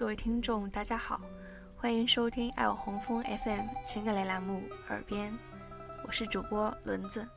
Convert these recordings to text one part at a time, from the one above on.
各位听众，大家好，欢迎收听爱我红枫 FM 情感类栏目《耳边》，我是主播轮子。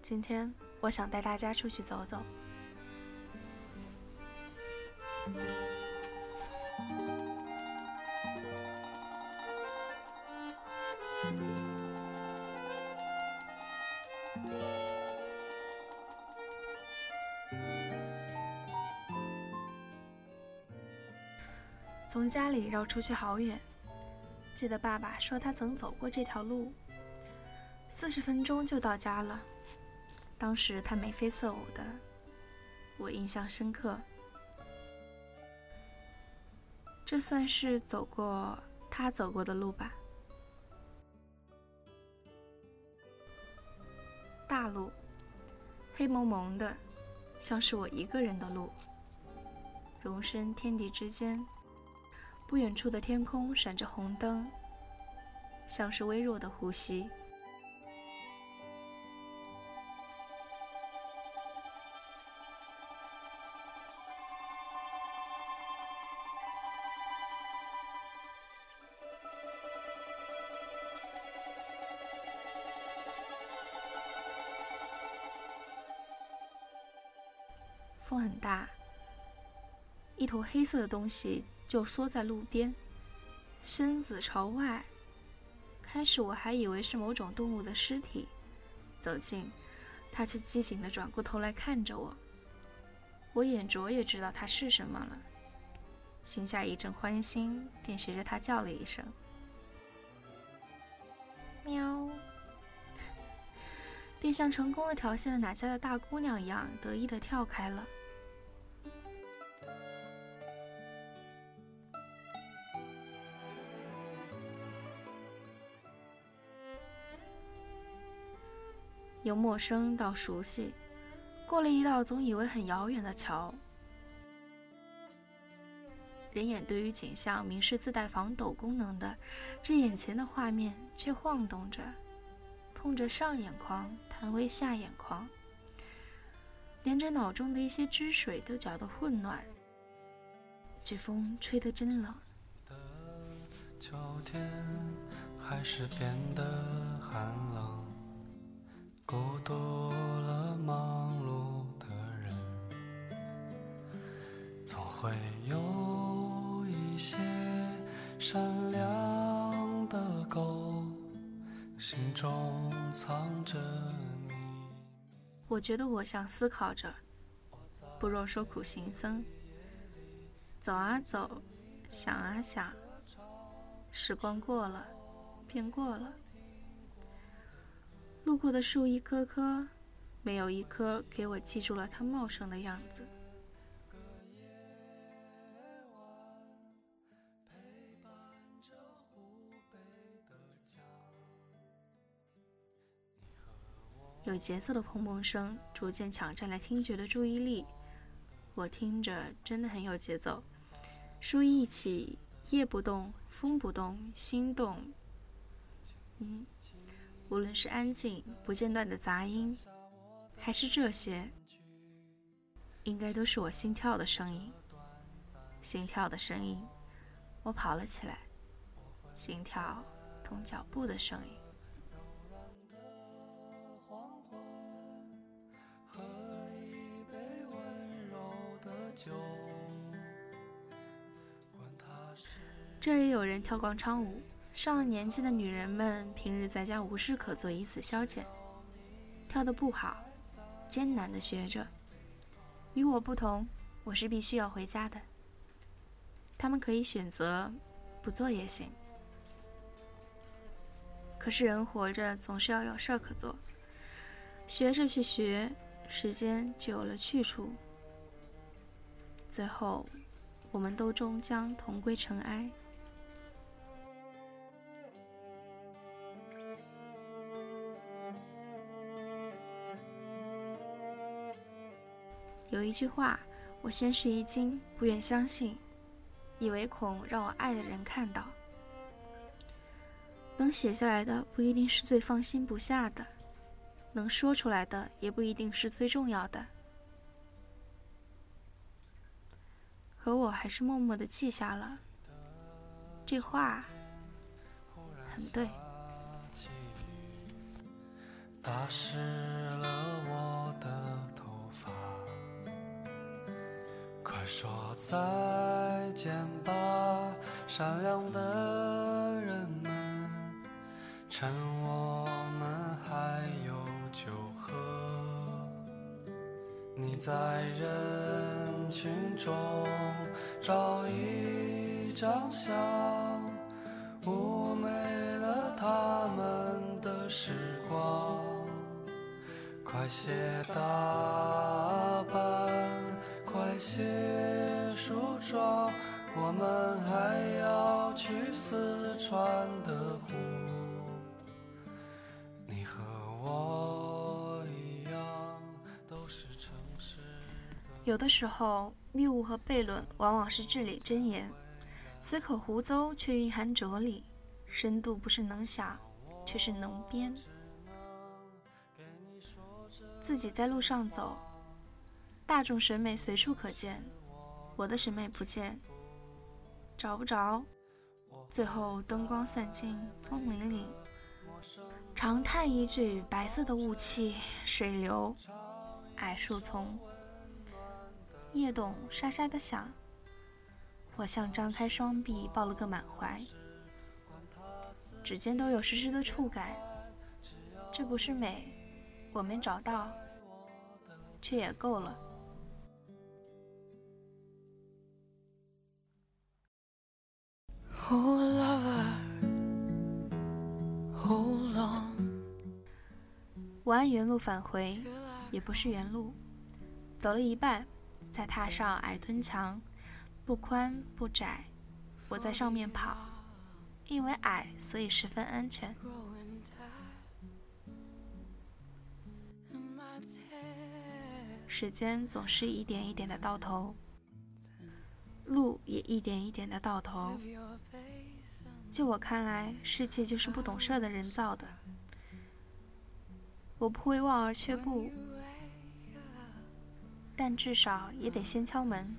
今天我想带大家出去走走。从家里绕出去好远，记得爸爸说他曾走过这条路，四十分钟就到家了。当时他眉飞色舞的，我印象深刻。这算是走过他走过的路吧。大路，黑蒙蒙的，像是我一个人的路。容身天地之间。不远处的天空闪着红灯，像是微弱的呼吸。风很大，一坨黑色的东西。就缩在路边，身子朝外。开始我还以为是某种动物的尸体，走近，它却机警地转过头来看着我。我眼拙也知道它是什么了，心下一阵欢心，便学着它叫了一声：“喵！”便像成功的挑衅了哪家的大姑娘一样，得意地跳开了。由陌生到熟悉，过了一道总以为很遥远的桥。人眼对于景象明是自带防抖功能的，这眼前的画面却晃动着，碰着上眼眶，弹回下眼眶，连着脑中的一些汁水都搅得混乱。这风吹得真冷。秋天还是变得寒冷。孤独了忙碌的人，总会有一些善良的狗，心中藏着秘密。我觉得我像思考着，不若说苦行僧。走啊走，想啊想，时光过了，便过了。路过的树一棵棵，没有一棵给我记住了它茂盛的样子。有节奏的砰砰声逐渐抢占了听觉的注意力，我听着真的很有节奏。树一起，叶不动，风不动，心动。嗯。无论是安静不间断的杂音，还是这些，应该都是我心跳的声音。心跳的声音，我跑了起来。心跳同脚步的声音。这也有人跳广场舞。上了年纪的女人们，平日在家无事可做，以此消遣。跳得不好，艰难地学着。与我不同，我是必须要回家的。他们可以选择不做也行。可是人活着，总是要有事儿可做。学着去学，时间就有了去处。最后，我们都终将同归尘埃。有一句话，我先是一惊，不愿相信，以为恐让我爱的人看到。能写下来的不一定是最放心不下的，能说出来的也不一定是最重要的。可我还是默默的记下了。这话很对。打湿了说再见吧，善良的人们，趁我们还有酒喝。你在人群中找一张相，妩媚了他们的时光。快些打扮，快些说，我们还要去四川的湖。你和我一样，都是城市的。有的时候，谬误和悖论往往是至理真言，随口胡诌却蕴含哲理，深度不是能想，却是能编。自己在路上走，大众审美随处可见，我的审美不见，找不着。最后灯光散尽，风凛凛，长叹一句：白色的雾气，水流，矮树丛，叶董沙沙的响。我像张开双臂抱了个满怀，指尖都有湿湿的触感，这不是美。我没找到，却也够了。我按原路返回，也不是原路，走了一半，再踏上矮墩墙，不宽不窄，我在上面跑，因为矮，所以十分安全。时间总是一点一点的到头，路也一点一点的到头。就我看来，世界就是不懂事的人造的。我不会望而却步，但至少也得先敲门。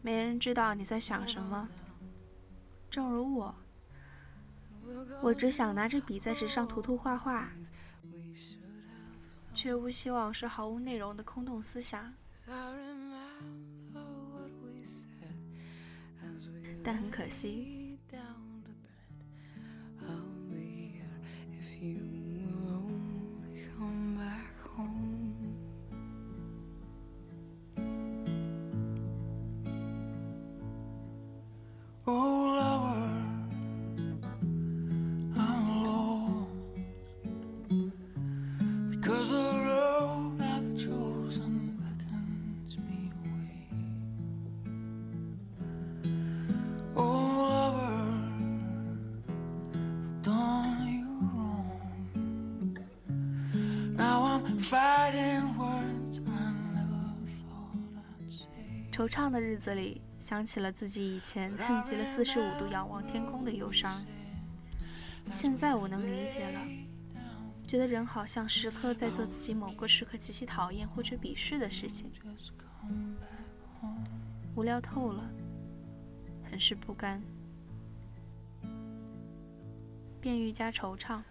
没人知道你在想什么，正如我。我只想拿着笔在纸上涂涂画画，却无希望是毫无内容的空洞思想。但很可惜。惆怅的日子里，想起了自己以前恨极了四十五度仰望天空的忧伤。现在我能理解了，觉得人好像时刻在做自己某个时刻极其讨厌或者鄙视的事情，无聊透了，很是不甘，便愈加惆怅。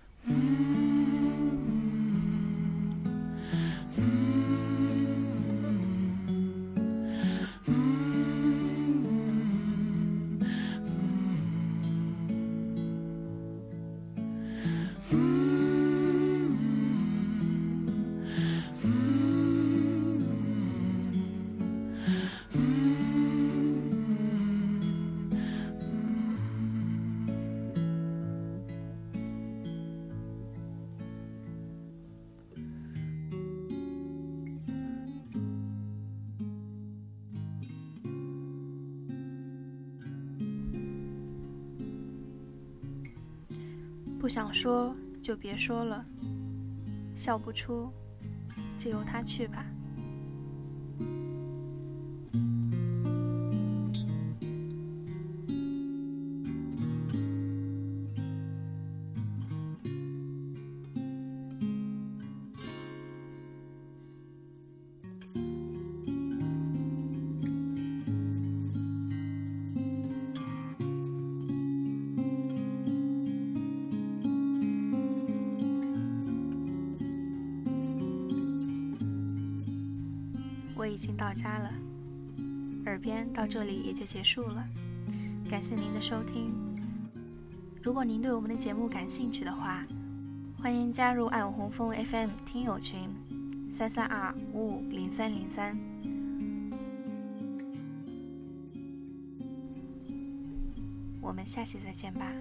不想说就别说了，笑不出就由他去吧。我已经到家了。耳边到这里也就结束了，感谢您的收听。如果您对我们的节目感兴趣的话，欢迎加入爱我红枫 FM 听友群，三三二五五零三零三。我们下期再见吧。